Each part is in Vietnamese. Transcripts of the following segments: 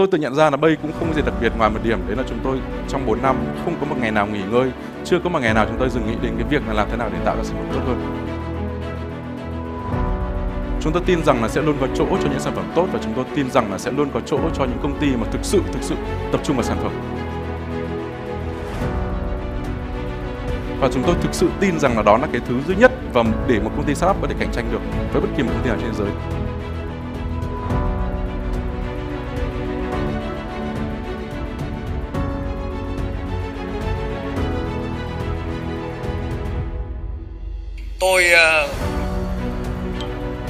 tôi tự nhận ra là Bay cũng không gì đặc biệt ngoài một điểm đấy là chúng tôi trong 4 năm không có một ngày nào nghỉ ngơi, chưa có một ngày nào chúng tôi dừng nghĩ đến cái việc là làm thế nào để tạo ra sản phẩm tốt hơn. Chúng tôi tin rằng là sẽ luôn có chỗ cho những sản phẩm tốt và chúng tôi tin rằng là sẽ luôn có chỗ cho những công ty mà thực sự thực sự tập trung vào sản phẩm. Và chúng tôi thực sự tin rằng là đó là cái thứ duy nhất và để một công ty startup có thể cạnh tranh được với bất kỳ một công ty nào trên thế giới. Tôi ờ,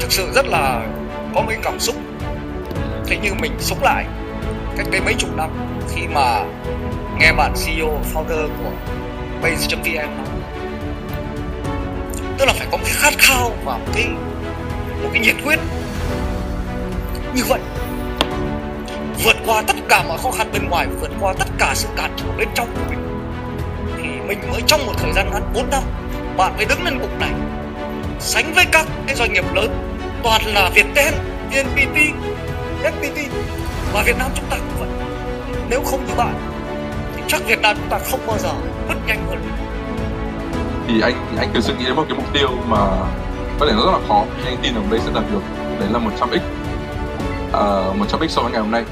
thực sự rất là có mấy cảm xúc. Thế như mình sống lại cách đây mấy chục năm khi mà nghe bạn CEO founder của Base.vn nói tức là phải có một cái khát khao và một cái một cái nhiệt huyết như vậy. Vượt qua tất cả mọi khó khăn bên ngoài, vượt qua tất cả sự cản trở bên trong của mình. Thì mình mới trong một thời gian ngắn 4 năm bạn mới đứng lên bục này. Sánh với các cái doanh nghiệp lớn toàn là Viettel, VNPT, FPT và Việt Nam chúng ta cũng vậy. Nếu không như bạn thì chắc Việt Nam chúng ta không bao giờ bứt nhanh hơn. Thì anh anh cứ suy nghĩ đến một cái mục tiêu mà có thể nó rất là khó. Nhưng anh tin rằng đây sẽ đạt được. Đấy là 100x uh, 100x so với ngày hôm nay.